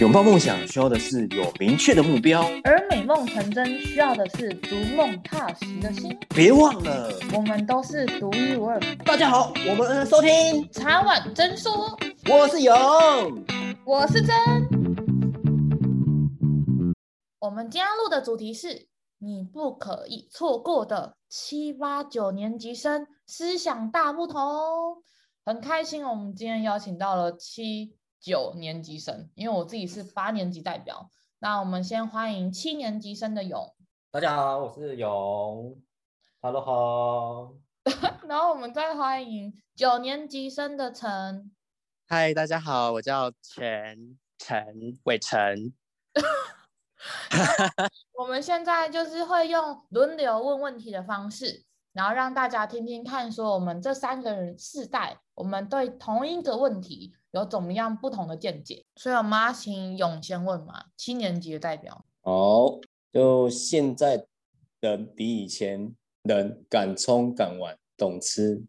拥抱梦想需要的是有明确的目标，而美梦成真需要的是逐梦踏实的心。别忘了，我们都是独一无二。大家好，我们收听茶碗真说，我是勇，我是真。我们今天录的主题是你不可以错过的七八九年级生思想大不同。很开心，我们今天邀请到了七。九年级生，因为我自己是八年级代表。那我们先欢迎七年级生的勇。大家好，我是勇。Hello，好。然后我们再欢迎九年级生的陈。嗨，大家好，我叫陈陈伟成。我们现在就是会用轮流问问题的方式，然后让大家听听看，说我们这三个人世代，我们对同一个问题。有怎么样不同的见解？所以我们要请勇先问嘛，七年级的代表。哦，就现在人比以前人敢冲敢玩懂吃，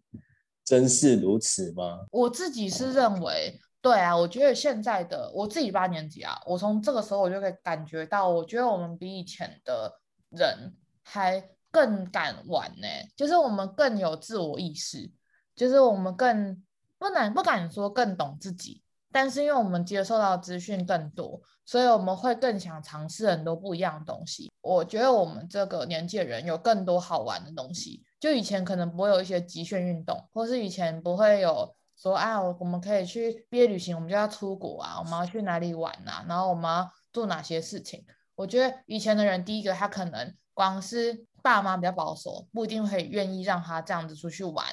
真是如此吗？我自己是认为，对啊，我觉得现在的我自己八年级啊，我从这个时候我就可以感觉到，我觉得我们比以前的人还更敢玩呢，就是我们更有自我意识，就是我们更。不能不敢说更懂自己，但是因为我们接受到资讯更多，所以我们会更想尝试很多不一样的东西。我觉得我们这个年纪的人有更多好玩的东西，就以前可能不会有一些极限运动，或是以前不会有说啊，我们可以去毕业旅行，我们就要出国啊，我们要去哪里玩啊，然后我们要做哪些事情。我觉得以前的人，第一个他可能光是爸妈比较保守，不一定会愿意让他这样子出去玩。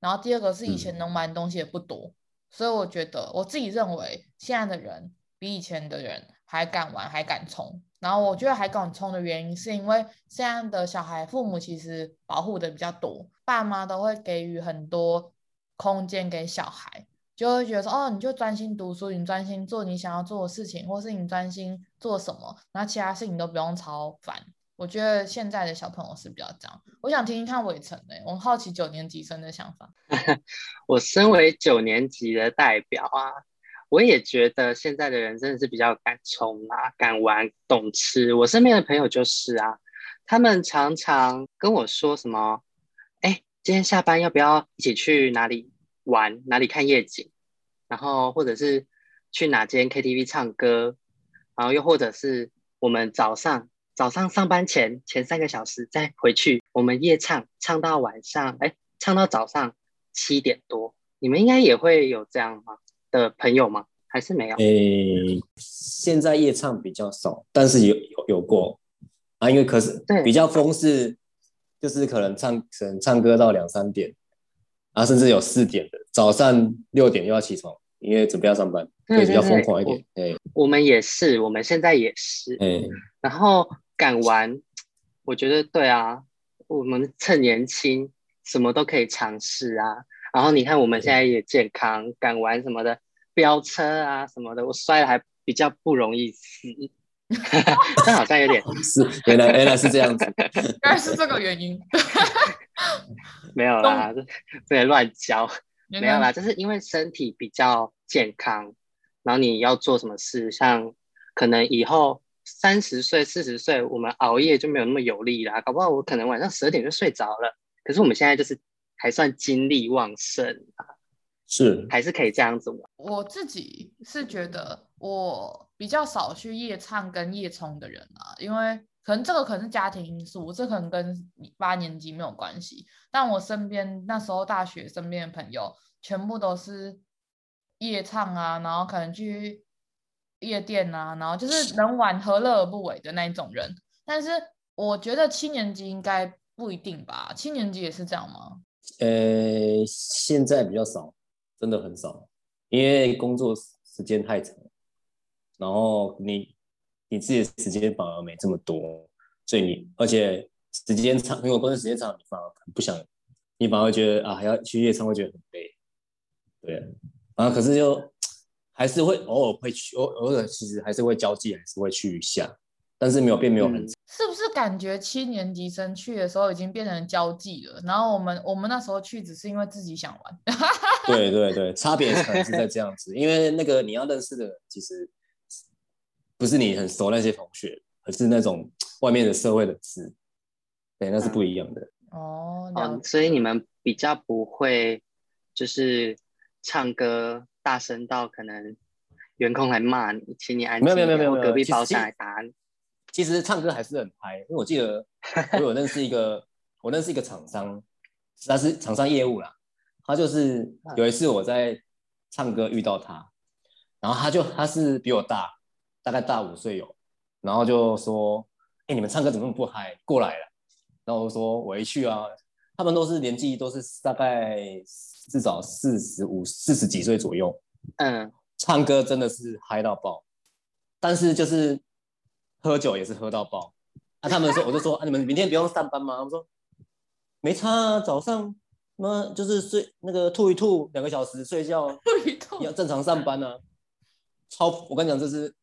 然后第二个是以前能玩的东西也不多，嗯，所以我觉得我自己认为现在的人比以前的人还敢玩还敢冲。然后我觉得还敢冲的原因是因为现在的小孩父母其实保护的比较多，爸妈都会给予很多空间给小孩，就会觉得说哦，你就专心读书，你专心做你想要做的事情，或是你专心做什么，然后其他事情都不用操烦。我觉得现在的小朋友是比较这样，我想听听看伟成的，我好奇九年级生的想法。我身为九年级的代表啊，我也觉得现在的人真的是比较敢冲啊，敢玩，懂吃。我身边的朋友就是啊，他们常常跟我说什么，哎，今天下班要不要一起去哪里玩，哪里看夜景，然后或者是去哪间 KTV 唱歌，然后又或者是我们早上。早上上班前前三个小时再回去，我们夜唱唱到晚上，哎，唱到早上七点多。你们应该也会有这样吗的朋友吗？还是没有？诶，现在夜唱比较少，但是有有有过啊。因为可是比较疯是，就是可能唱可能唱歌到两三点，啊，甚至有四点的，早上六点又要起床，因为准备要上班，所以比较疯狂一点。哎，我们也是，我们现在也是。哎，然后。敢玩，我觉得对啊，我们趁年轻，什么都可以尝试啊。然后你看我们现在也健康，敢玩什么的，飙车啊什么的，我摔了还比较不容易死。但好像有点 是，原来原来是这样子，原来是这个原因。没有啦，这这也乱教，没有啦，就是因为身体比较健康，然后你要做什么事，像可能以后。三十岁、四十岁，我们熬夜就没有那么有力啦。搞不好我可能晚上十二点就睡着了。可是我们现在就是还算精力旺盛啊，是还是可以这样子玩。我自己是觉得我比较少去夜唱跟夜冲的人啊，因为可能这个可能是家庭因素，这可能跟八年级没有关系。但我身边那时候大学身边的朋友全部都是夜唱啊，然后可能去。夜店啊，然后就是能玩何乐而不为的那一种人，但是我觉得七年级应该不一定吧？七年级也是这样吗？呃，现在比较少，真的很少，因为工作时间太长，然后你你自己的时间反而没这么多，所以你而且时间长，因为工作时间长，你反而不想，你反而会觉得啊，还要去夜场会觉得很累，对，啊，可是就。还是会偶尔会去，偶偶尔其实还是会交际，还是会去一下，但是没有变，没有很、嗯。是不是感觉七年级生去的时候已经变成交际了？然后我们我们那时候去只是因为自己想玩。对对对，差别可能是在这样子，因为那个你要认识的人其实不是你很熟那些同学，而是那种外面的社会的事，对，那是不一样的。哦，哦，所以你们比较不会就是唱歌大声到可能员工来骂你，请你安静，没有没有没有没有，隔壁包厢来打你。其实唱歌还是很嗨，因为我记得 我有认识一个，我认识一个厂商，他是厂商业务啦。他就是有一次我在唱歌遇到他，然后他就他是比我大，大概大五岁有，然后就说：“哎，你们唱歌怎么那么不嗨？过来了。”然后我说：“我一去啊，他们都是年纪都是大概至少四十五、四十几岁左右，嗯，唱歌真的是嗨到爆，但是就是。”喝酒也是喝到爆，啊！他们说，我就说啊，你们明天不用上班吗？他们说没差啊，早上那就是睡那个吐一吐两个小时睡觉，吐一吐要正常上班啊。超，我跟你讲，这是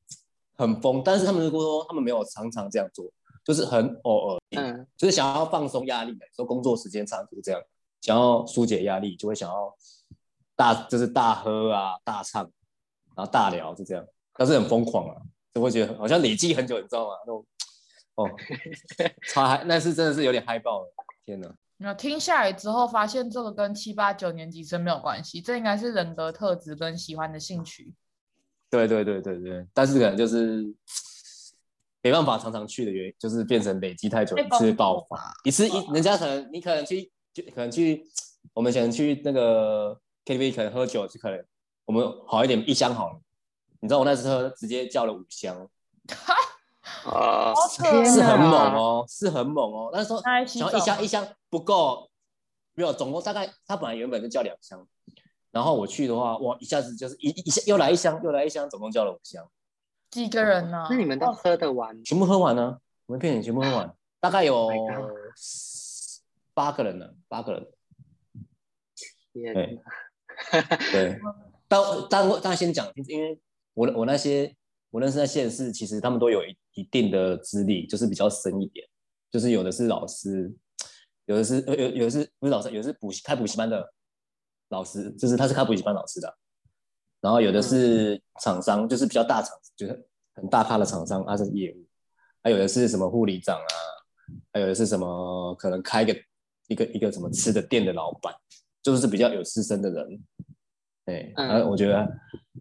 很疯，但是他们如果说他们没有常常这样做，就是很偶尔，嗯，就是想要放松压力，说工作时间长就是这样，想要疏解压力，就会想要大就是大喝啊，大唱，然后大聊，就这样，但是很疯狂啊。就会觉得好像累积很久，你知道吗？那种哦，超嗨，那是真的是有点嗨爆了！天哪！那听下来之后，发现这个跟七八九年级生没有关系，这应该是人格特质跟喜欢的兴趣。对对对对对，但是可能就是没办法常常去的原因，就是变成累积太久，一次爆发，一次一，人家可能你可能去就可能去，我们想去那个 KTV 可能喝酒，就可能我们好一点一箱好了。你知道我那时候直接叫了五箱，啊，是很猛哦，是很猛哦。那时候然后一箱一箱不够，没有，总共大概他本来原本就叫两箱，然后我去的话，哇，一下子就是一一箱又来一箱又来一箱，总共叫了五箱。几个人呢？那你们都喝得完？全部喝完呢？我们骗你全部喝完，大概有八个人呢，八个人。天对，对，但但我但先讲，因为。我我那些我认识那些人是，其实他们都有一一定的资历，就是比较深一点，就是有的是老师，有的是有有的是不是老师，有的是补习开补习班的老师，就是他是开补习班老师的，然后有的是厂商，就是比较大厂，就是很大咖的厂商，他是业务，还有的是什么护理长啊，还有的是什么可能开个一个一个什么吃的店的老板，就是比较有资深的人，对，然后我觉得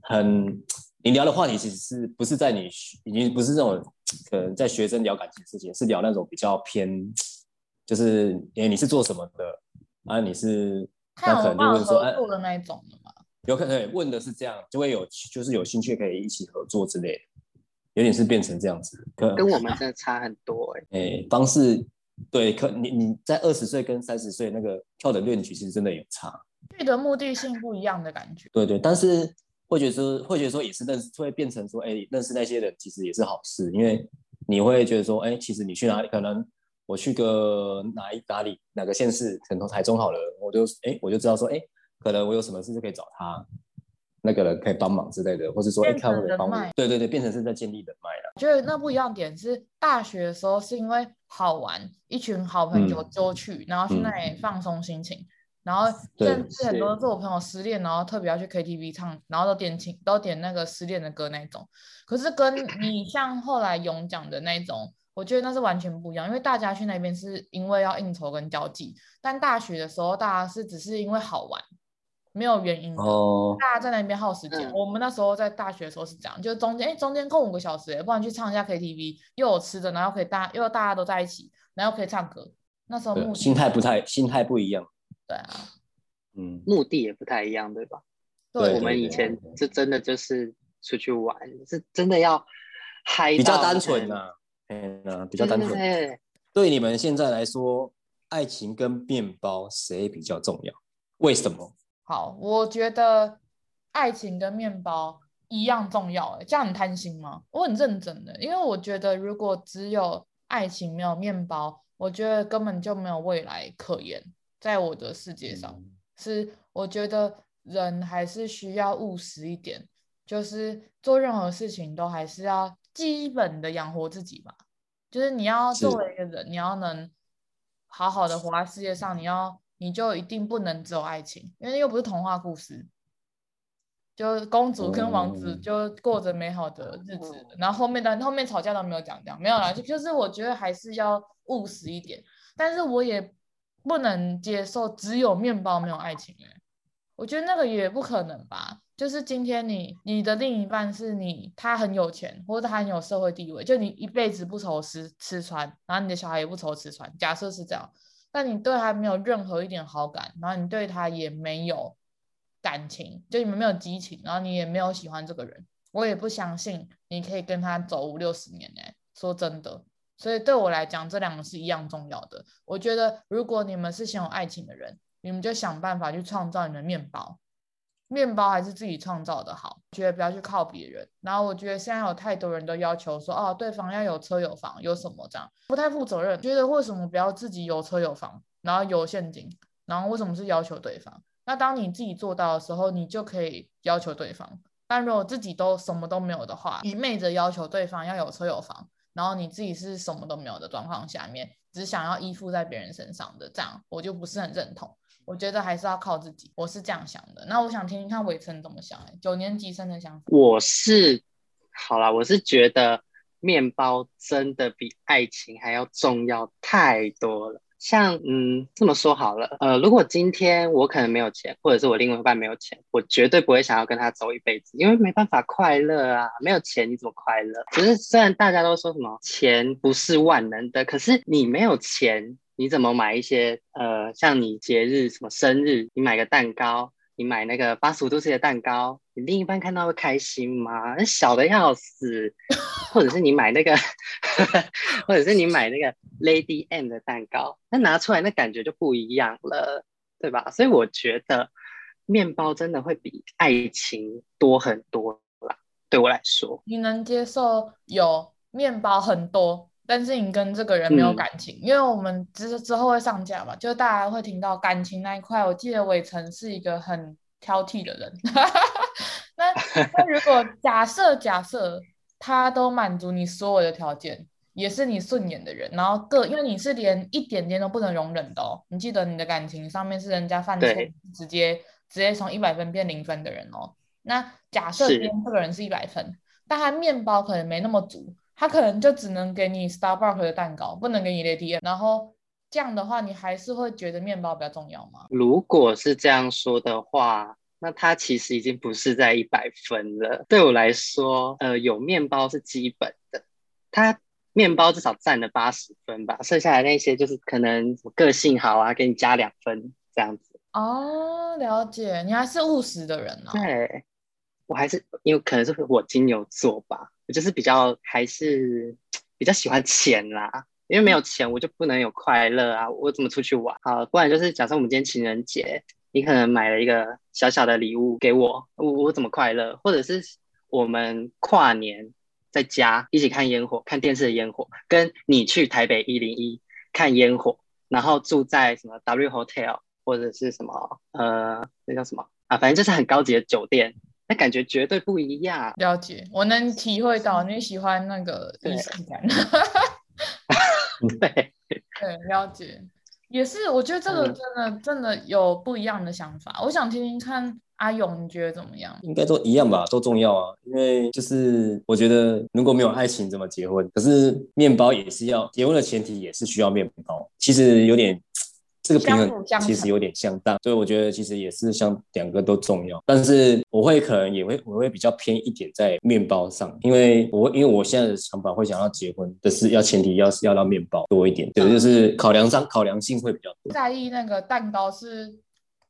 很。你聊的话题其实是不是在你已经不是那种可能在学生聊感情的事情，是聊那种比较偏，就是哎你是做什么的啊？你是那可能就会说哎做的那一种的嘛？有可能问的是这样，就会有就是有兴趣可以一起合作之类的，有点是变成这样子。可跟我们真的差很多哎、欸。哎，方式对，可你你在二十岁跟三十岁那个跳的练曲其实真的有差，去的目的性不一样的感觉。对对，但是。会觉得说，会觉得说也是认识，会变成说，哎，认识那些人其实也是好事，因为你会觉得说，哎，其实你去哪里，可能我去个哪一哪里哪个县市，可能台中好了，我就哎，我就知道说，哎，可能我有什么事就可以找他，那个人可以帮忙之类的，或者说，哎，看我的帮忙，对对对，变成是在建立人脉了。我觉得那不一样点是，大学的时候是因为好玩，一群好朋友就去，嗯、然后去那里放松心情。嗯然后甚至很多是我朋友失恋，然后特别要去 KTV 唱，然后都点情，都点那个失恋的歌那种。可是跟你像后来勇讲的那种，我觉得那是完全不一样。因为大家去那边是因为要应酬跟交际，但大学的时候大家是只是因为好玩，没有原因的。哦。大家在那边耗时间。我们那时候在大学的时候是这样，就是中间哎中间空五个小时，不然去唱一下 KTV，又有吃的，然后可以大又大家都在一起，然后可以唱歌。那时候目心态不太心态不一样。对啊，嗯，目的也不太一样，对吧？对，我们以前是真的就是出去玩，是真的要嗨，比较单纯呐，嗯，比较单纯。对你们现在来说，爱情跟面包谁比较重要？为什么？好，我觉得爱情跟面包一样重要。哎，这样很贪心吗？我很认真的，因为我觉得如果只有爱情没有面包，我觉得根本就没有未来可言。在我的世界上，是我觉得人还是需要务实一点，就是做任何事情都还是要基本的养活自己吧。就是你要作为一个人，你要能好好的活在世界上，你要你就一定不能只有爱情，因为又不是童话故事。就公主跟王子就过着美好的日子，嗯、然后后面的后面吵架都没有讲这样，没有啦，就就是我觉得还是要务实一点，但是我也不能接受只有面包没有爱情哎，我觉得那个也不可能吧。就是今天你你的另一半是你，他很有钱或者他很有社会地位，就你一辈子不愁吃吃穿，然后你的小孩也不愁吃穿。假设是这样，但你对他没有任何一点好感，然后你对他也没有感情，就你们没有激情，然后你也没有喜欢这个人，我也不相信你可以跟他走五六十年呢。说真的，所以对我来讲，这两个是一样重要的。我觉得如果你们是想有爱情的人，你们就想办法去创造你的面包。面包还是自己创造的好，觉得不要去靠别人。然后我觉得现在有太多人都要求说，哦，对方要有车有房，有什么这样，不太负责任。觉得为什么不要自己有车有房，然后有现金，然后为什么是要求对方？那当你自己做到的时候，你就可以要求对方。但如果自己都什么都没有的话，一昧着要求对方要有车有房，然后你自己是什么都没有的状况下面，只想要依附在别人身上的这样，我就不是很认同。我觉得还是要靠自己，我是这样想的。那我想听听看伟成怎么想，九年级生的想法。我是，好啦，我是觉得面包真的比爱情还要重要太多了。像，嗯，这么说好了，呃，如果今天我可能没有钱，或者是我另外一半没有钱，我绝对不会想要跟他走一辈子，因为没办法快乐啊，没有钱你怎么快乐？只是虽然大家都说什么钱不是万能的，可是你没有钱。你怎么买一些呃，像你节日什么生日，你买个蛋糕，你买那个八十五度 C 的蛋糕，你另一半看到会开心吗？那小的要死，或者是你买那个，或者是你买那个 Lady M 的蛋糕，那拿出来那感觉就不一样了，对吧？所以我觉得面包真的会比爱情多很多啦，对我来说。你能接受有面包很多？但是你跟这个人没有感情，嗯、因为我们之之后会上架嘛，就大家会听到感情那一块。我记得伟成是一个很挑剔的人，那那如果假设假设他都满足你所有的条件，也是你顺眼的人，然后各因为你是连一点点都不能容忍的哦，你记得你的感情上面是人家犯错直接直接从一百分变零分的人哦。那假设今天这个人是一百分，但他面包可能没那么足。他可能就只能给你 Starbucks 的蛋糕，不能给你 Lady M。然后这样的话，你还是会觉得面包比较重要吗？如果是这样说的话，那他其实已经不是在一百分了。对我来说，呃，有面包是基本的，他面包至少占了八十分吧，剩下来那些就是可能个性好啊，给你加两分这样子。哦，了解，你还是务实的人哦。对，我还是因为可能是我金牛座吧。我就是比较还是比较喜欢钱啦，因为没有钱我就不能有快乐啊，我怎么出去玩？好，不然就是假设我们今天情人节，你可能买了一个小小的礼物给我，我我怎么快乐？或者是我们跨年在家一起看烟火，看电视的烟火，跟你去台北一零一看烟火，然后住在什么 W Hotel 或者是什么呃那叫什么啊，反正就是很高级的酒店。那感觉绝对不一样。了解，我能体会到你喜欢那个仪式感。对对，了解，也是。我觉得这个真的、嗯、真的有不一样的想法。我想听听看阿勇，你觉得怎么样？应该都一样吧，都重要啊。因为就是我觉得如果没有爱情怎么结婚？可是面包也是要结婚的前提，也是需要面包。其实有点。这个平衡其实有点相当，所以我觉得其实也是像两个都重要，但是我会可能也会我会比较偏一点在面包上，因为我因为我现在的想法会想要结婚的是要前提要是要到面包多一点，对，就是考量上考量性会比较多。在意那个蛋糕是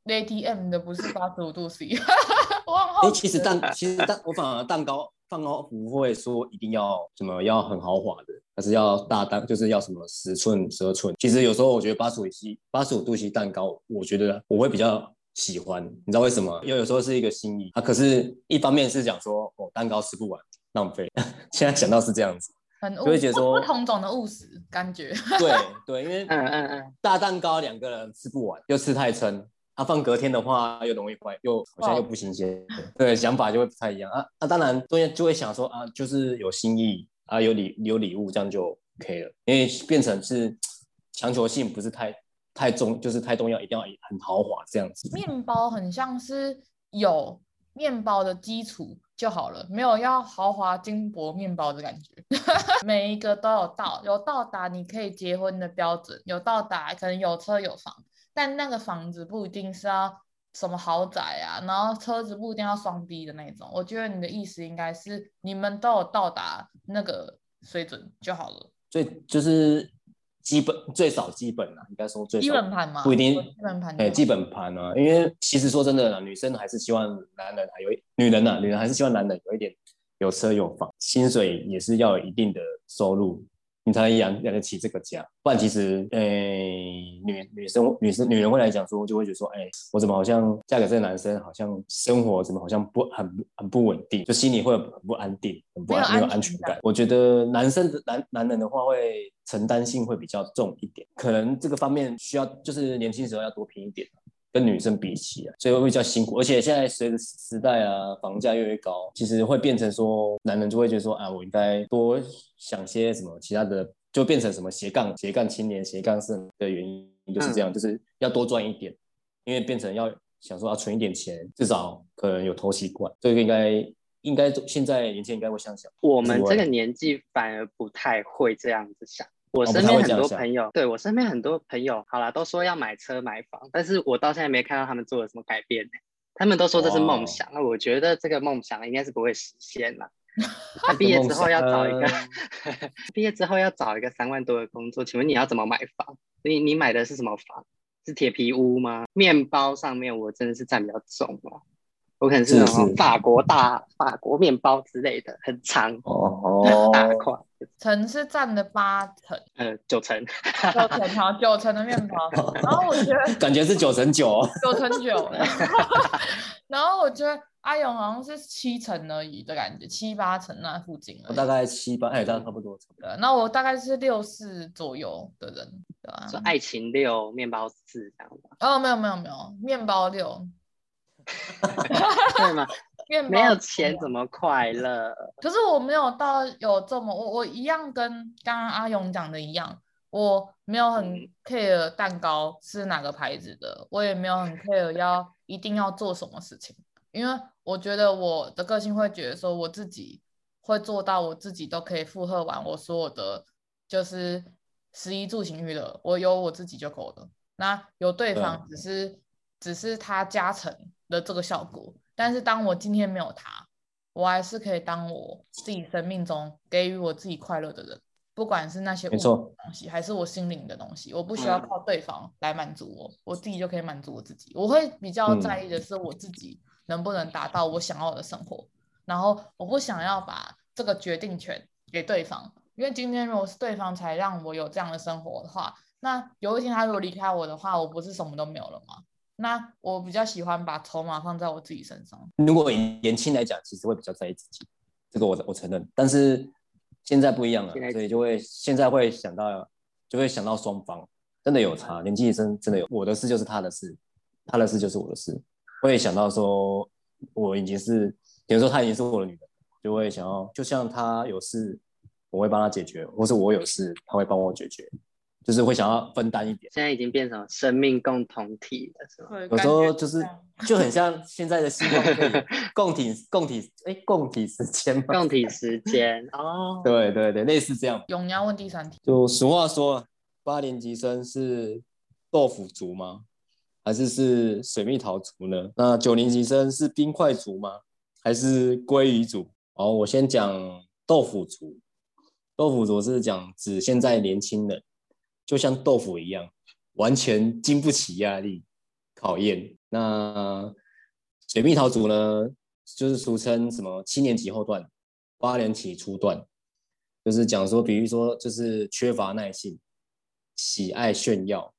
Lady M 的，不是八十五度 C。哎，其实蛋其实蛋我反而蛋糕蛋糕不会说一定要什么要很豪华的。还是要大蛋，就是要什么十寸、十二寸。其实有时候我觉得八十五 C、八十五度 C 蛋糕，我觉得我会比较喜欢。你知道为什么？因为有时候是一个心意啊。可是一方面是讲说，哦，蛋糕吃不完，浪费。现在想到是这样子，就会觉得说不同种的务实感觉。对对，因为嗯嗯嗯，大蛋糕两个人吃不完，又吃太撑，它、啊、放隔天的话又容易坏，又好像又不新鲜。哦、对，想法就会不太一样啊。那、啊、当然中间就会想说啊，就是有心意。啊，有礼有礼物，这样就 OK 了，因为变成是强求性不是太太重，就是太重要，一定要很豪华这样子。面包很像是有面包的基础就好了，没有要豪华金箔面包的感觉。每一个都有到，有到达你可以结婚的标准，有到达可能有车有房，但那个房子不一定是要什么豪宅啊，然后车子不一定要双 B 的那种。我觉得你的意思应该是你们都有到达那个水准就好了。最就是。基本最少基本啊，应该说最。基本盘嘛？不一定。基本盘。哎，基本盘啊，因为其实说真的，女生还是希望男人还有女人啊，女人还是希望男人有一点有车有房，薪水也是要有一定的收入。你才能养养得起这个家，不然其实，诶、欸，女女生、女生、女人会来讲说，就会觉得说，哎、欸，我怎么好像嫁给这个男生，好像生活怎么好像不很很不稳定，就心里会很不安定，很不安没有安全感。我觉得男生的男男人的话，会承担性会比较重一点，可能这个方面需要就是年轻时候要多拼一点。跟女生比起啊，所以会比较辛苦，而且现在随着时代啊，房价越来越高，其实会变成说，男人就会觉得说，啊，我应该多想些什么其他的，就变成什么斜杠斜杠青年斜杠生的原因就是这样，嗯、就是要多赚一点，因为变成要想说要存一点钱，至少可能有偷习惯，这个应该应该现在年轻人应该会想想，我们这个年纪反而不太会这样子想。我身边很多朋友，对我身边很多朋友，好啦，都说要买车买房，但是我到现在没看到他们做了什么改变呢。他们都说这是梦想，那我觉得这个梦想应该是不会实现了。他毕业之后要找一个，毕业之后要找一个三万多的工作，请问你要怎么买房？你你买的是什么房？是铁皮屋吗？面包上面我真的是占比较重啊。我可能是那种法国大法国面包之类的，很长哦，大块。层是占了八层，呃，九层，九层好，九层的面包。然后我觉得 感觉是九成九，九成九。然后我觉得阿勇好像是七成而已的感觉，七八成那附近。我大概七八，哎，大概差不多。对，那我大概是六四左右的人，对吧？说爱情六，面包四这样子。哦，没有没有没有，面包六。对吗？没有钱怎么快乐？可是我没有到有这么，我我一样跟刚刚阿勇讲的一样，我没有很 care 蛋糕是哪个牌子的，我也没有很 care 要一定要做什么事情，因为我觉得我的个性会觉得说我自己会做到，我自己都可以负荷完我所有的就是食衣住行娱乐，我有我自己就够了。那有对方只是只是它加成。的这个效果，但是当我今天没有它，我还是可以当我自己生命中给予我自己快乐的人，不管是那些物质的东西，还是我心灵的东西，我不需要靠对方来满足我，我自己就可以满足我自己。我会比较在意的是我自己能不能达到我想要的生活，然后我不想要把这个决定权给对方，因为今天如果是对方才让我有这样的生活的话，那有一天他如果离开我的话，我不是什么都没有了吗？那我比较喜欢把筹码放在我自己身上。如果以年轻来讲，其实会比较在意自己，这个我我承认。但是现在不一样了，所以就会现在会想到，就会想到双方真的有差，年纪真真的有，我的事就是他的事，他的事就是我的事。会想到说，我已经是，比如说他已经是我的女人，就会想要，就像他有事，我会帮他解决，或是我有事，他会帮我解决。就是会想要分担一点，现在已经变成生命共同体了，是吗？有时候就是就很像现在的希望可以 共体共体哎共体时间嘛，共体时间哦，对对对，类似这样。永要问第三题，就俗话说，八年级生是豆腐族吗？还是是水蜜桃族呢？那九年级生是冰块族吗？还是鲑鱼族？好，我先讲豆腐族。豆腐族是讲指现在年轻人。就像豆腐一样，完全经不起压力考验。那水蜜桃族呢，就是俗称什么七年级后段、八年级初段，就是讲说，比如说，就是缺乏耐性，喜爱炫耀，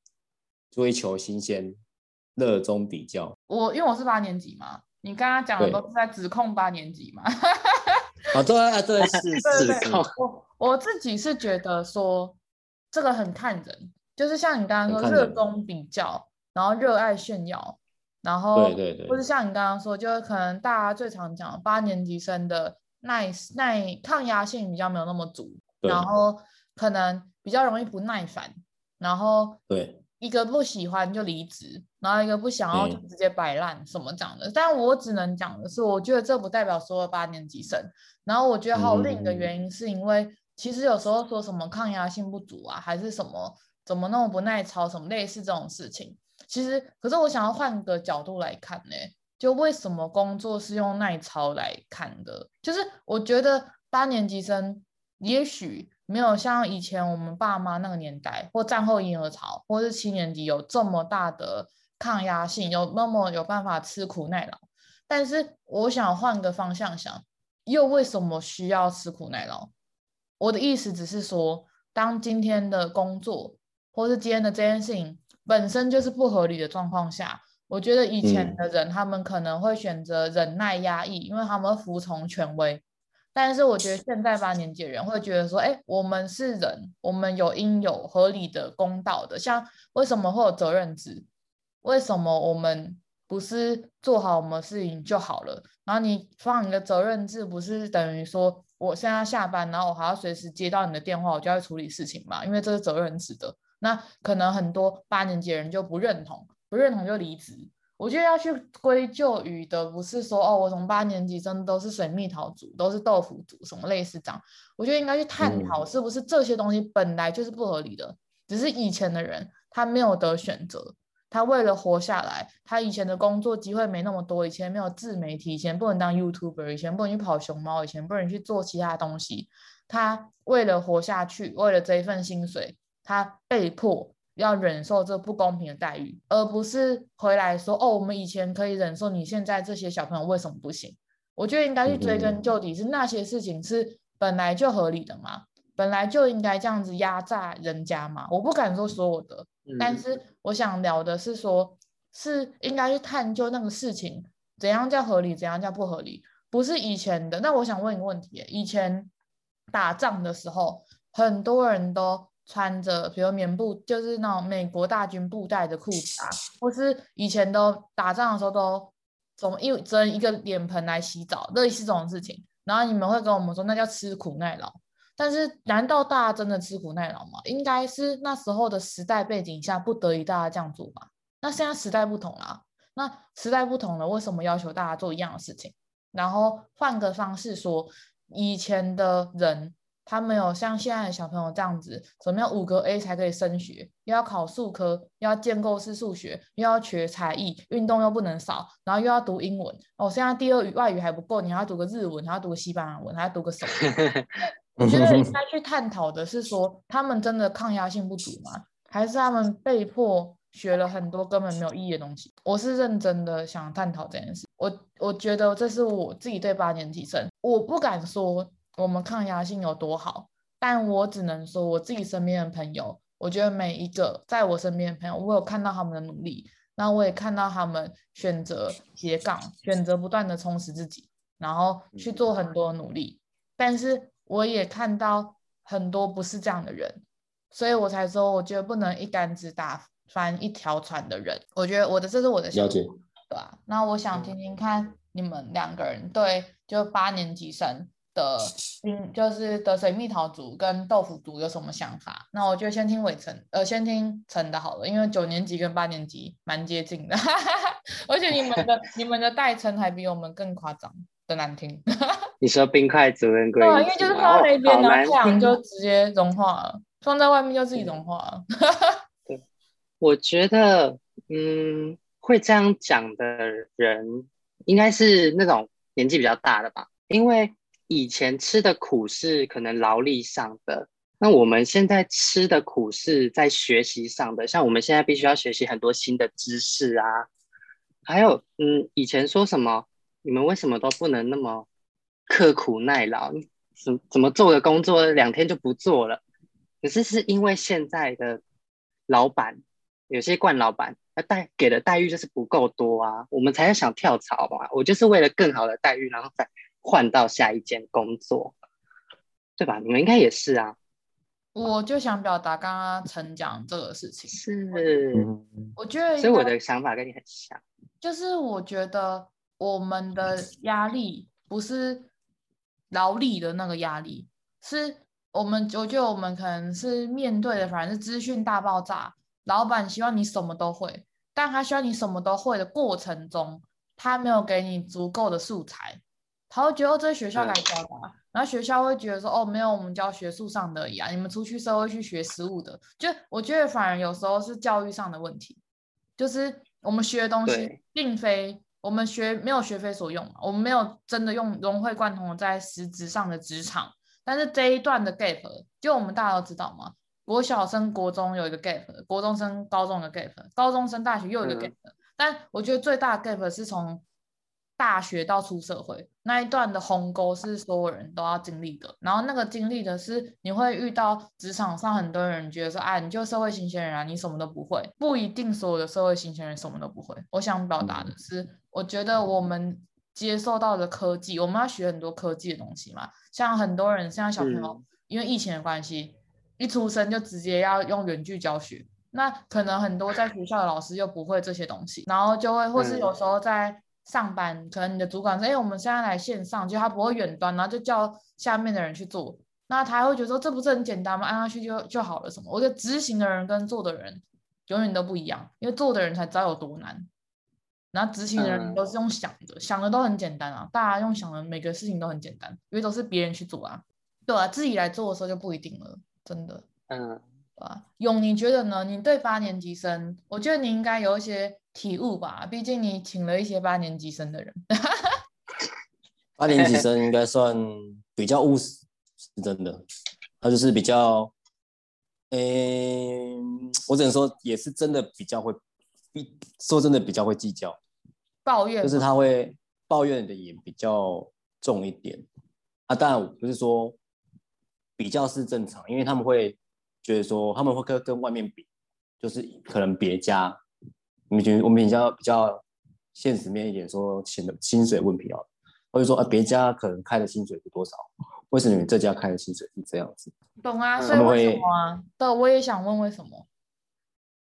追求新鲜，热衷比较。我因为我是八年级嘛，你刚刚讲的都是在指控八年级嘛？啊，对啊，对，是是。我我自己是觉得说。这个很看人，就是像你刚刚说热衷比较，然后热爱炫耀，然后对对对，或者像你刚刚说，就是可能大家最常讲八年级生的耐耐抗压性比较没有那么足，然后可能比较容易不耐烦，然后对。一个不喜欢就离职，然后一个不想要就直接摆烂什么讲的。嗯、但我只能讲的是，我觉得这不代表所有八年级生。然后我觉得还有另一个原因，是因为其实有时候说什么抗压性不足啊，还是什么怎么那么不耐操，什么类似这种事情。其实，可是我想要换个角度来看呢，就为什么工作是用耐操来看的？就是我觉得八年级生也许没有像以前我们爸妈那个年代，或战后婴儿潮，或是七年级有这么大的抗压性，有那么有办法吃苦耐劳。但是我想换个方向想，又为什么需要吃苦耐劳？我的意思只是说，当今天的工作，或是今天的这件事情。本身就是不合理的状况下，我觉得以前的人他们可能会选择忍耐压抑，嗯、因为他们会服从权威。但是我觉得现在八年级的人会觉得说，哎，我们是人，我们有应有合理的公道的。像为什么会有责任制？为什么我们不是做好我们事情就好了？然后你放一个责任制，不是等于说我现在下班，然后我还要随时接到你的电话，我就要处理事情嘛？因为这是责任制的。那可能很多八年级的人就不认同，不认同就离职。我觉得要去归咎于的不是说哦，我从八年级真的都是水蜜桃族，都是豆腐族，什么类似这样。我觉得应该去探讨是不是这些东西本来就是不合理的，嗯、只是以前的人他没有得选择，他为了活下来，他以前的工作机会没那么多，以前没有自媒体，以前不能当 YouTuber，以前不能去跑熊猫，以前不能去做其他东西。他为了活下去，为了这一份薪水。他被迫要忍受这不公平的待遇，而不是回来说：“哦，我们以前可以忍受，你现在这些小朋友为什么不行？”我觉得应该去追根究底，是那些事情是本来就合理的嘛？本来就应该这样子压榨人家嘛？我不敢说所有的，但是我想聊的是说，是应该去探究那个事情怎样叫合理，怎样叫不合理，不是以前的。那我想问一个问题：以前打仗的时候，很多人都。穿着比如棉布，就是那种美国大军布袋的裤子啊，或是以前都打仗的时候都总一整一个脸盆来洗澡，类似这种事情。然后你们会跟我们说那叫吃苦耐劳，但是难道大家真的吃苦耐劳吗？应该是那时候的时代背景下不得已大家这样做吧。那现在时代不同了，那时代不同了，为什么要求大家做一样的事情？然后换个方式说，以前的人。他没有像现在的小朋友这样子，怎么样五个 A 才可以升学？又要考数科，又要建构式数学，又要学才艺，运动又不能少，然后又要读英文。哦，现在第二语外语还不够，你还要读个日文，还要读个西班牙文，还要读个什么？我觉得应该去探讨的是说，他们真的抗压性不足吗？还是他们被迫学了很多根本没有意义的东西？我是认真的想探讨这件事。我我觉得这是我自己对八年级生，我不敢说。我们抗压性有多好？但我只能说，我自己身边的朋友，我觉得每一个在我身边的朋友，我有看到他们的努力，那我也看到他们选择斜杠，选择不断的充实自己，然后去做很多努力。但是我也看到很多不是这样的人，所以我才说，我觉得不能一竿子打翻一条船的人。我觉得我的这是我的想法，对吧？那我想听听看你们两个人对就八年级生。的，嗯，就是的水蜜桃族跟豆腐族有什么想法？那我就先听伟成，呃，先听陈的好了，因为九年级跟八年级蛮接近的，而且你们的你们的代称还比我们更夸张的难听。你说冰块族跟龟？对，因为就是放在那边，然后太阳就直接融化了，放在外面就自己融化了。对，我觉得，嗯，会这样讲的人，应该是那种年纪比较大的吧，因为。以前吃的苦是可能劳力上的，那我们现在吃的苦是在学习上的。像我们现在必须要学习很多新的知识啊，还有，嗯，以前说什么，你们为什么都不能那么刻苦耐劳？怎怎么做个工作两天就不做了？可是是因为现在的老板，有些惯老板，他待给的待遇就是不够多啊，我们才要想跳槽嘛。我就是为了更好的待遇，然后再。换到下一间工作，对吧？你们应该也是啊。我就想表达刚刚陈讲这个事情，是，我觉得，所以我的想法跟你很像，就是我觉得我们的压力不是劳力的那个压力，是我们，我觉得我们可能是面对的，反正是资讯大爆炸，老板希望你什么都会。但他需要你什么都会的过程中，他没有给你足够的素材，他会觉得哦，这是学校该教的，啊，然后学校会觉得说哦，没有，我们教学术上的而已啊，你们出去社会去学实务的，就我觉得反而有时候是教育上的问题，就是我们学的东西并非我们学没有学非所用，我们没有真的用融会贯通在实质上的职场，但是这一段的 gap，就我们大家都知道嘛。国小升国中有一个 gap，国中升高中的 gap，高中升大学又有一个 gap，嗯。但我觉得最大的 gap 是从大学到出社会那一段的鸿沟是所有人都要经历的。然后那个经历的是你会遇到职场上很多人觉得说，哎，你就社会新鲜人啊，你什么都不会。不一定所有的社会新鲜人什么都不会。我想表达的是，我觉得我们接受到的科技，我们要学很多科技的东西嘛。像很多人，像小朋友，因为疫情的关系。一出生就直接要用远距教学，那可能很多在学校的老师又不会这些东西，然后就会或是有时候在上班，嗯、可能你的主管说，哎，我们现在来线上，就他不会远端，然后就叫下面的人去做，那他还会觉得说，这不是很简单吗？按下去就就好了什么？我觉得执行的人跟做的人永远都不一样，因为做的人才知道有多难，然后执行的人都是用想的，嗯、想的都很简单啊，大家用想的每个事情都很简单，因为都是别人去做啊，对啊，自己来做的时候就不一定了。真的，嗯，啊，勇，你觉得呢？你对八年级生，我觉得你应该有一些体悟吧，毕竟你请了一些八年级生的人。八年级生应该算比较务实，是真的。他就是比较，嗯、欸，我只能说也是真的比较会，说真的比较会计较，抱怨，就是他会抱怨的也比较重一点。啊，当然不是说。比较是正常，因为他们会觉得说，他们会跟跟外面比，就是可能别家，我们觉得我们比较比较现实面一点说，钱的薪水问题啊，或者说啊别家可能开的薪水是多少，为什么你这家开的薪水是这样子？懂啊，所以为什么啊？对，我也想问为什么？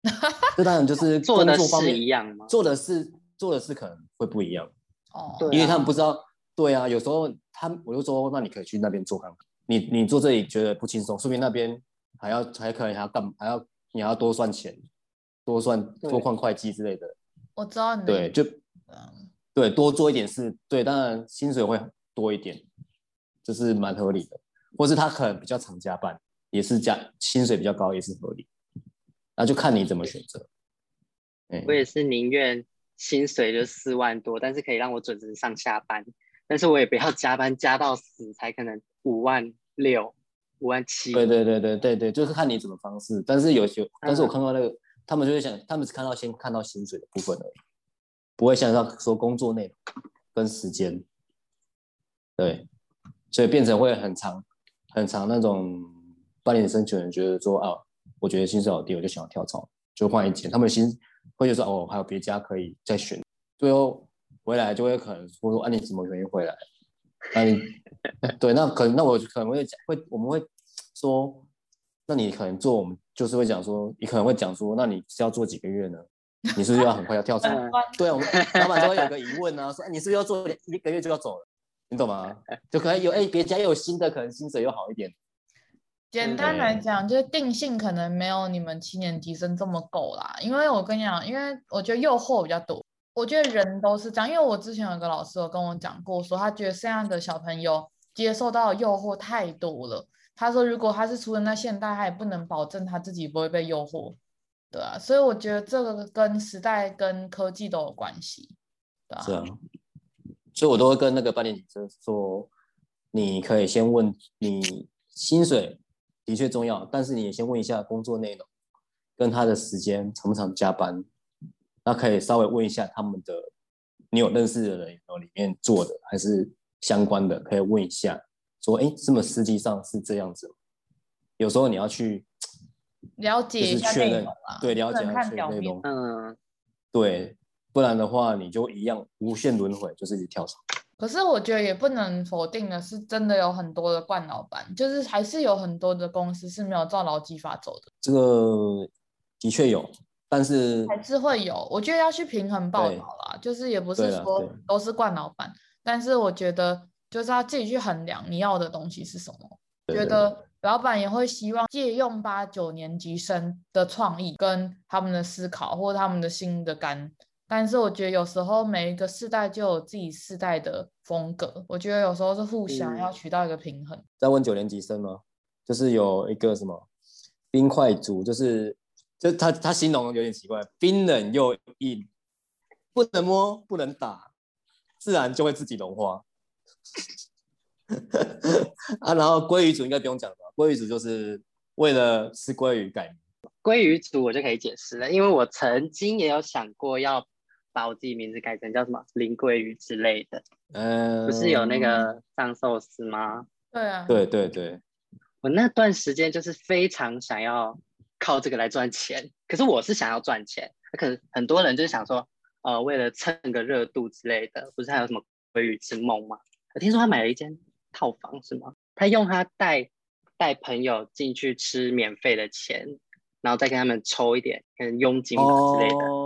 这当然就是工作方面一样吗？做的事做的事可能会不一样哦，因为他们不知道，对啊，有时候他我就说，那你可以去那边做看看。你你坐这里觉得不轻松，说明那边还要还可能还要干，还要你还要多算钱，多算多换会计之类的。我知道你。对，就对多做一点事，对，当然薪水会多一点，这是蛮合理的。或是他可能比较常加班，也是加薪水比较高，也是合理。那就看你怎么选择。我也是宁愿薪水就四万多，但是可以让我准时上下班，但是我也不要加班加到死才可能五万。六五万七，对对对对对对，就是看你怎么方式。但是有些，但是我看到那个，嗯、他们就会想，他们只看到先看到薪水的部分而已，不会想到说工作内容跟时间。对，所以变成会很长很长那种八年生，人觉得说啊，我觉得薪水好低，我就想要跳槽，就换一间。他们薪会就说哦，还有别家可以再选。最后回来就会可能说说，啊，你什么原因回来？那你 对，那可能那我可能会讲会我们会说，那你可能做我们就是会讲说，你可能会讲说，那你是要做几个月呢？你是不是要很快要跳槽？对啊，我们老板就会有个疑问啊，说你是不是要做一个月就要走了？你懂吗？就可能有哎，别家又有新的，可能薪水又好一点。简单来讲，就是定性可能没有你们七年级生这么够啦，因为我跟你讲，因为我觉得诱惑比较多。我觉得人都是这样，因为我之前有个老师有跟我讲过，说他觉得现在的小朋友接受到的诱惑太多了。他说，如果他是出生在现代，他也不能保证他自己不会被诱惑，对啊。所以我觉得这个跟时代跟科技都有关系，对啊。是啊，所以我都会跟那个八年级生说，你可以先问你薪水的确重要，但是你也先问一下工作内容跟他的时间常不常加班。那可以稍微问一下他们的，你有认识的人有里面做的还是相关的，可以问一下，说，哎，这么实际上是这样子。有时候你要去 了解一下内容啊，对，了解一下内容，嗯，对，不然的话你就一样无限轮回，就是你跳槽。可是我觉得也不能否定的是，真的有很多的惯老板，就是还是有很多的公司是没有照劳基法走的。这个的确有。但是还是会有，我觉得要去平衡报道啦，就是也不是说都是惯老板，但是我觉得就是要自己去衡量你要的东西是什么。觉得老板也会希望借用八九年级生的创意跟他们的思考或他们的新的感。但是我觉得有时候每一个世代就有自己世代的风格，我觉得有时候是互相要取到一个平衡。在问九年级生吗？就是有一个什么冰块族，就是就他他形容有点奇怪，冰冷又硬，不能摸不能打，自然就会自己融化。啊，然后鲑鱼族应该不用讲了吧？鲑鱼族就是为了吃鲑鱼改名。鲑鱼族我就可以解释了，因为我曾经也有想过要。把我自己名字改成叫什么林桂鱼之类的，嗯，不是有那个藏寿司吗？对啊，对对对，我那段时间就是非常想要靠这个来赚钱，可是我是想要赚钱，可能很多人就是想说，呃，为了蹭个热度之类的，不是还有什么鲑鱼之梦吗？我听说他买了一间套房是吗？他用他带带朋友进去吃免费的钱，然后再跟他们抽一点，可能佣金吧之类的。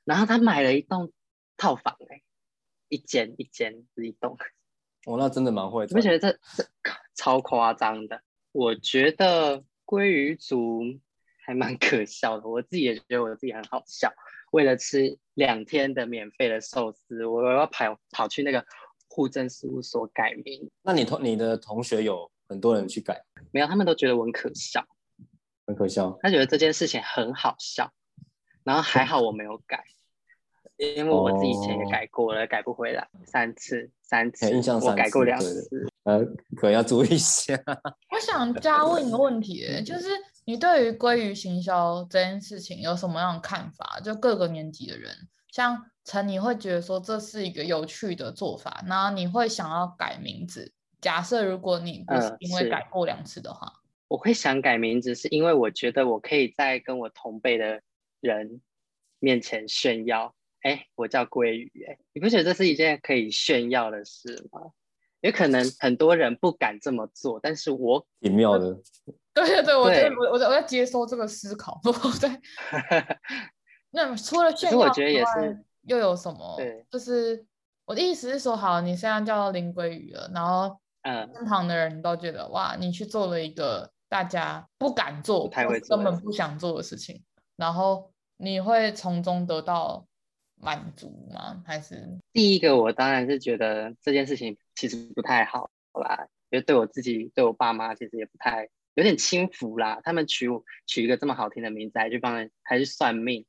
Oh. 然后他买了一栋套房，哎，一间一间是一栋，哦，那真的蛮会。你不觉得这这超夸张的？我觉得鲑鱼族还蛮可笑的，我自己也觉得我自己很好笑。为了吃两天的免费的寿司，我要跑跑去那个户政事务所改名。那你同你的同学有很多人去改？没有，他们都觉得我很可笑，很可笑。他觉得这件事情很好笑。然后还好我没有改，因为我自己以前也改过了，哦、改不回来，三次三次，印象三次我改过两次，呃，可能要注意一下。我想加问一个问题，就是你对于鲑鱼行销这件事情有什么样的看法？就各个年级的人，像陈，你会觉得说这是一个有趣的做法，然后你会想要改名字。假设如果你不是因为改过两次的话，呃、我会想改名字，是因为我觉得我可以在跟我同辈的。人面前炫耀，哎，我叫鲑鱼，哎，你不觉得这是一件可以炫耀的事吗？有可能很多人不敢这么做，但是我挺妙的。对对对，我我我在我在接收这个思考，我在。那除了炫耀，我觉得也是又有什么？对，就是我的意思是说，好，你现在叫林鲑鱼了，然后嗯，身旁的人都觉得哇，你去做了一个大家不敢做，太会做，根本不想做的事情。然后你会从中得到满足吗？还是第一个，我当然是觉得这件事情其实不太好，好吧？因为对我自己、对我爸妈，其实也不太有点轻浮啦。他们取我取一个这么好听的名字，还去帮人，还去算命，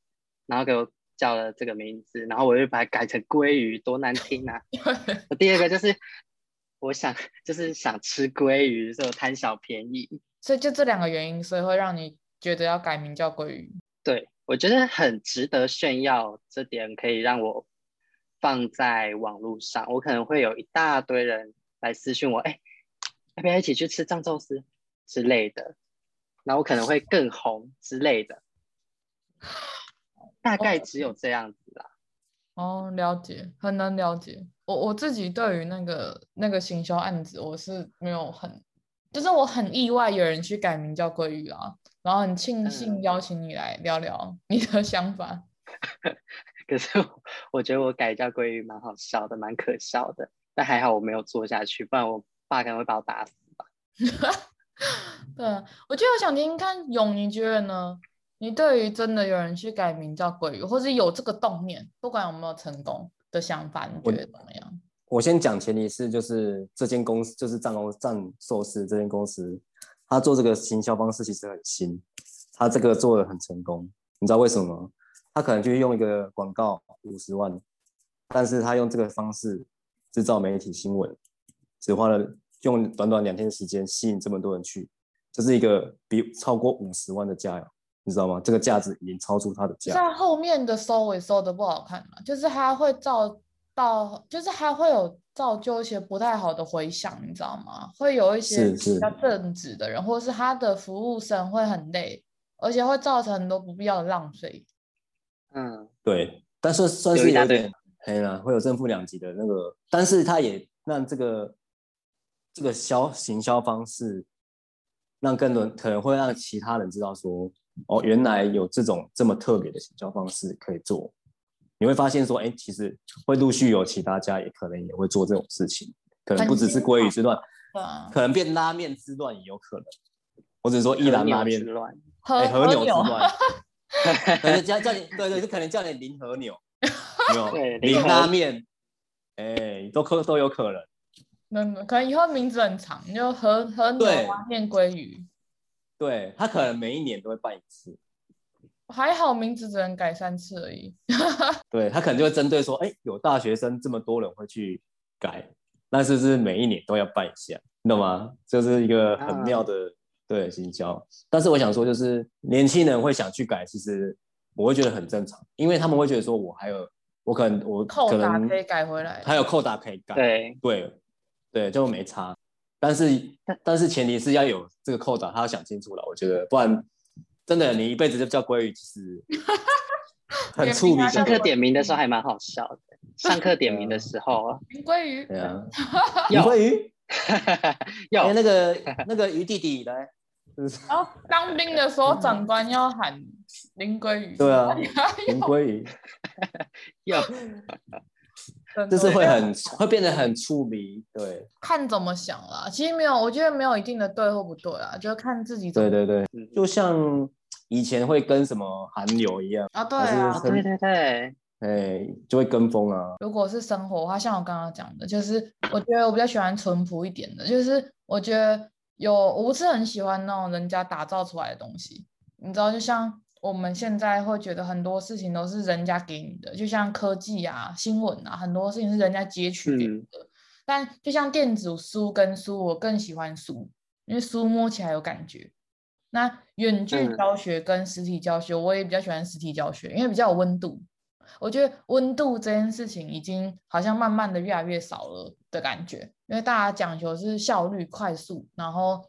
然后给我叫了这个名字，然后我就把它改成鲑鱼，多难听啊！我第二个就是我想就是想吃鲑鱼，所以我贪小便宜。所以就这两个原因，所以会让你觉得要改名叫鲑鱼。对，我觉得很值得炫耀，这点可以让我放在网络上。我可能会有一大堆人来私讯我，哎，要不要一起去吃藏寿司之类的？那我可能会更红之类的。大概只有这样子啦。哦，了解，很难了解。我我自己对于那个那个行销案子，我是没有很，就是我很意外有人去改名叫鲑鱼啊。然后很庆幸邀请你来聊聊你的想法。嗯、可是我觉得我改叫鲑鱼蛮好笑的，蛮可笑的。但还好我没有做下去，不然我爸可能会把我打死吧。对，我就想听听看勇，你觉得呢？你对于真的有人去改名叫鲑鱼，或是有这个动念，不管有没有成功的想法，你觉得怎么样？我，我先讲前提是，就是这间公司就是藏龙藏寿司这间公司。他做这个行销方式其实很新，他这个做的很成功，你知道为什么吗？他可能就用一个广告五十万，但是他用这个方式制造媒体新闻，只花了用短短两天时间吸引这么多人去，这是一个比超过五十万的价，你知道吗？这个价值已经超出他的价。在后面的收尾收的不好看嘛，就是他会造到，就是他会有。造就一些不太好的回响，你知道吗？会有一些比较正直的人，是是或者是他的服务生会很累，而且会造成很多不必要的浪费。嗯，对，但是算是有点黑了，会有正负两极的那个，但是他也让这个这个销行销方式，让更多可能会让其他人知道说，哦，原来有这种这么特别的行销方式可以做。你会发现说，哎，其实会陆续有其他家也可能也会做这种事情，可能不只是鲑鱼之乱，可能变拉面之乱也有可能。或者说一兰拉面，和哎和牛之牛乱，可 能叫叫你对对，就可能叫你林和牛，有没有对林林和拉面，哎，都可都有可能。嗯，可能以后名字很长，就和和牛对拉面鲑鱼，对他可能每一年都会办一次，还好名字只能改三次而已。对他可能就会针对说，哎，有大学生这么多人会去改，那是不是每一年都要办一下？你懂吗？这、就是一个很妙的、啊、对行销。但是我想说，就是年轻人会想去改，其实我会觉得很正常，因为他们会觉得说，我还有我可能我可能可以改回来，还有扣打可以改，对对。对，就没差，但是但是前提是要有这个扣打，他要想清楚了，我觉得，不然真的你一辈子就叫鲑鱼，其实。很出名。上课点名的时候还蛮好笑的，上课点名的时候，林鲑鱼，对啊，林鲑鱼，要、欸、那个那个鱼弟弟来，然后 当兵的时候长官要喊林鲑鱼，对啊，林鲑鱼，要。就是会很会变得很出名，对，看怎么想啦。其实没有，我觉得没有一定的对或不对啊，就看自己怎么。对对对，就像以前会跟什么韩流一样啊，对啊，对对对，哎，就会跟风啊。如果是生活的话，像我刚刚讲的，就是我觉得我比较喜欢淳朴一点的，就是我觉得有我不是很喜欢那种人家打造出来的东西，你知道，就像。我们现在会觉得很多事情都是人家给你的，就像科技啊、新闻啊，很多事情是人家截取给你的。嗯、但就像电子书跟书，我更喜欢书，因为书摸起来有感觉。那远距教学跟实体教学，我也比较喜欢实体教学，因为比较有温度。我觉得温度这件事情已经好像慢慢的越来越少了的感觉，因为大家讲求是效率、快速，然后。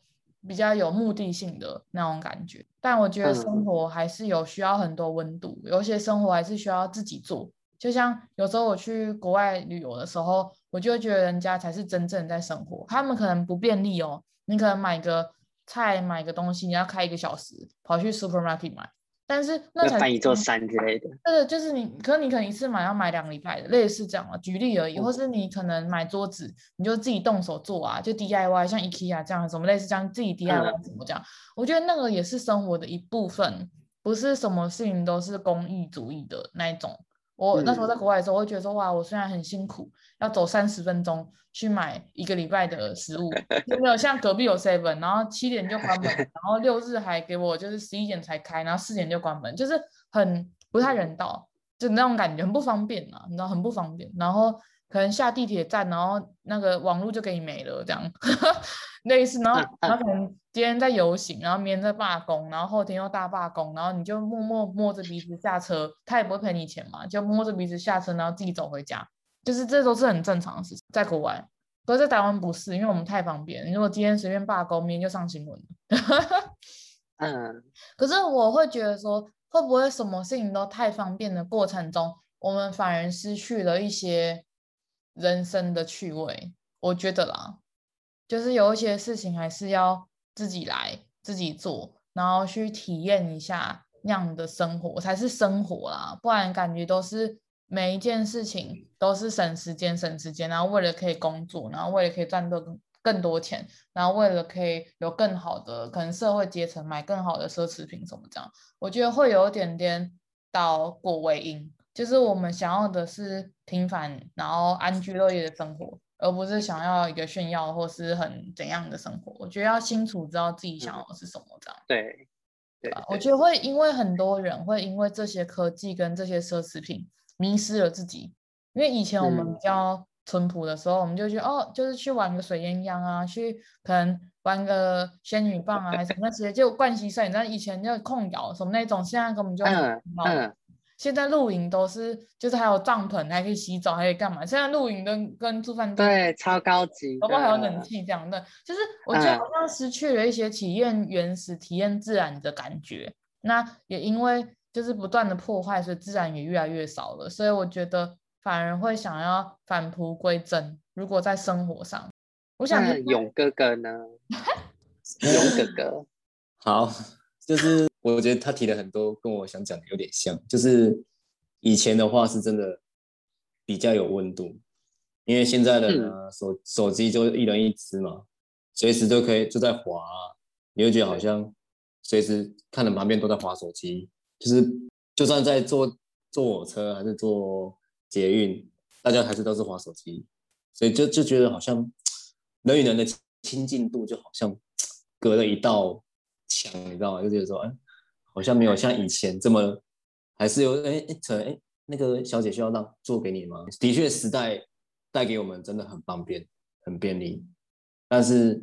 比较有目的性的那种感觉，但我觉得生活还是有需要很多温度，有些生活还是需要自己做。就像有时候我去国外旅游的时候，我就会觉得人家才是真正在生活，他们可能不便利哦，你可能买个菜、买个东西，你要开一个小时跑去 supermarket 买。但是那才翻一座山之类的，对的，就是你，可能你可能一次买要买两个礼拜的，类似这样啊，举例而已，或是你可能买桌子，你就自己动手做啊，就 DIY，像 IKEA 这样，什么类似这样自己 DIY 怎么这样？我觉得那个也是生活的一部分，不是什么事情都是公益主义的那一种。我那时候在国外的时候，我会觉得说哇，我虽然很辛苦，要走三十分钟去买一个礼拜的食物，有没有像隔壁有 seven，然后七点就关门，然后六日还给我就是十一点才开，然后四点就关门，就是很不太人道，就那种感觉很不方便啊，你知道很不方便，然后。可能下地铁站，然后那个网络就给你没了，这样 类似。然后，然后可能今天在游行，然后明天在罢工，然后后天又大罢工，然后你就默默摸着鼻子下车，他也不会赔你钱嘛，就摸着鼻子下车，然后自己走回家，就是这都是很正常的事情，在国外。可是在台湾不是，因为我们太方便。如果今天随便罢工，明天就上新闻了。嗯。可是我会觉得说，会不会什么事情都太方便的过程中，我们反而失去了一些。人生的趣味，我觉得啦，就是有一些事情还是要自己来自己做，然后去体验一下那样的生活才是生活啦，不然感觉都是每一件事情都是省时间省时间，然后为了可以工作，然后为了可以赚到更多钱，然后为了可以有更好的可能社会阶层买更好的奢侈品什么这样，我觉得会有一点点倒果为因。就是我们想要的是平凡，然后安居乐业的生活，而不是想要一个炫耀或是很怎样的生活。我觉得要清楚知道自己想要的是什么，这样。对，对，我觉得会因为很多人会因为这些科技跟这些奢侈品迷失了自己。因为以前我们比较淳朴的时候，嗯、我们就觉得哦，就是去玩个水鸳鸯啊，去可能玩个仙女棒啊，还是什么那些，就盥洗摄影，但以前就控窑什么那种，现在根本就嗯。嗯现在露营都是，就是还有帐篷，还可以洗澡，还可以干嘛？现在露营跟跟住饭店对超高级，包括还有冷气这样的，就是我觉得好像失去了一些体验原始、嗯、体验自然的感觉。那也因为就是不断的破坏，所以自然也越来越少了。所以我觉得反而会想要返璞归真。如果在生活上，我想勇哥哥呢？勇哥哥，好，就是。我觉得他提的很多跟我想讲的有点像，就是以前的话是真的比较有温度，因为现在的呢、嗯、手手机就一人一只嘛，随时都可以就在滑，你会觉得好像随时看着旁边都在滑手机，就是就算在坐坐火车还是坐捷运，大家还是都是滑手机，所以就就觉得好像人与人的亲近度就好像隔了一道墙，你知道吗？就觉得说，哎，好像没有像以前这么，还是有哎哎哎，那个小姐需要让座给你吗？的确，时代带给我们真的很方便，很便利，但是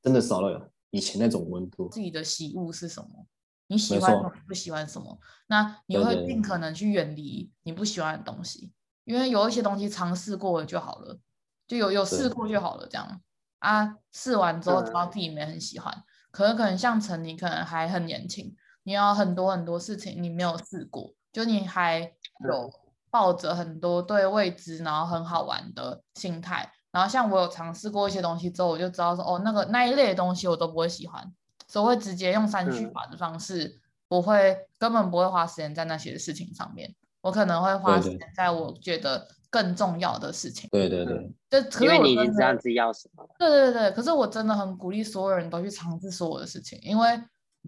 真的少了以前那种温度。自己的喜恶是什么？你喜欢什么？不喜欢什么？那你会尽可能去远离你不喜欢的东西，因为有一些东西尝试过了就好了，就有有试过就好了，这样啊，试完之后知道自己没很喜欢。可能可能像陈，你可能还很年轻，你要很多很多事情你没有试过，就你还有抱着很多对未知然后很好玩的心态。然后像我有尝试过一些东西之后，我就知道说，哦，那个那一类的东西我都不会喜欢，所以我会直接用删去法的方式，我会根本不会花时间在那些事情上面，我可能会花时间在我觉得更重要的事情。对对对，就因为你已经知道自己要什么。对对对，可是我真的很鼓励所有人都去尝试所有的事情，因为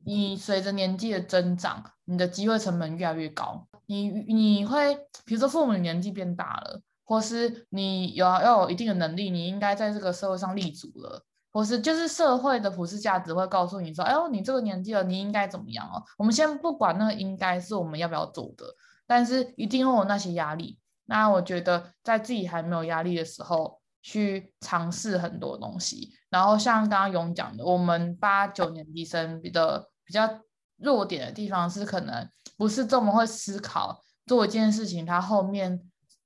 你随着年纪的增长，你的机会成本越来越高，你你会比如说父母年纪变大了。或是你有要有一定的能力，你应该在这个社会上立足了，或是就是社会的普世价值会告诉你说，哎呦，你这个年纪了，你应该怎么样哦？我们先不管那个应该是我们要不要做的，但是一定会有那些压力。那我觉得在自己还没有压力的时候，去尝试很多东西。然后像刚刚勇讲的，我们八九年级生的比较弱点的地方是，可能不是这么会思考做一件事情，它后面。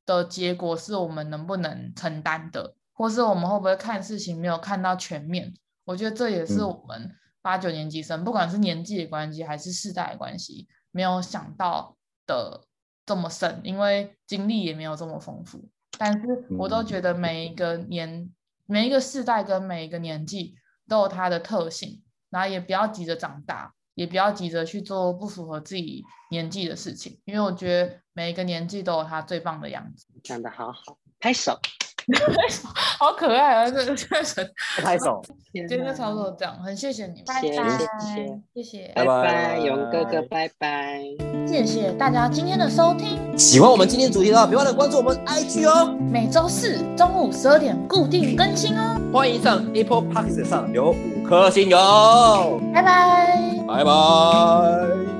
的结果是我们能不能承担的，或是我们会不会看事情没有看到全面？我觉得这也是我们八九年级生，嗯、不管是年纪的关系还是世代的关系，没有想到的这么深，因为经历也没有这么丰富。但是我都觉得每一个年、每一个世代跟每一个年纪都有它的特性，然后也不要急着长大。也不要急着去做不符合自己年纪的事情，因为我觉得每一个年纪都有他最棒的样子。讲得好好，拍手，好可爱啊！这个确实，拍手。今天差不多这样，很谢谢你们，谢谢谢谢，拜拜，勇哥哥，拜拜。谢谢大家今天的收听。喜欢我们今天主题的话，别忘了关注我们 IG 哦。每周四中午十二点固定更新哦。欢迎上 Apple Podcast 上留五颗星哟。拜拜。拜拜。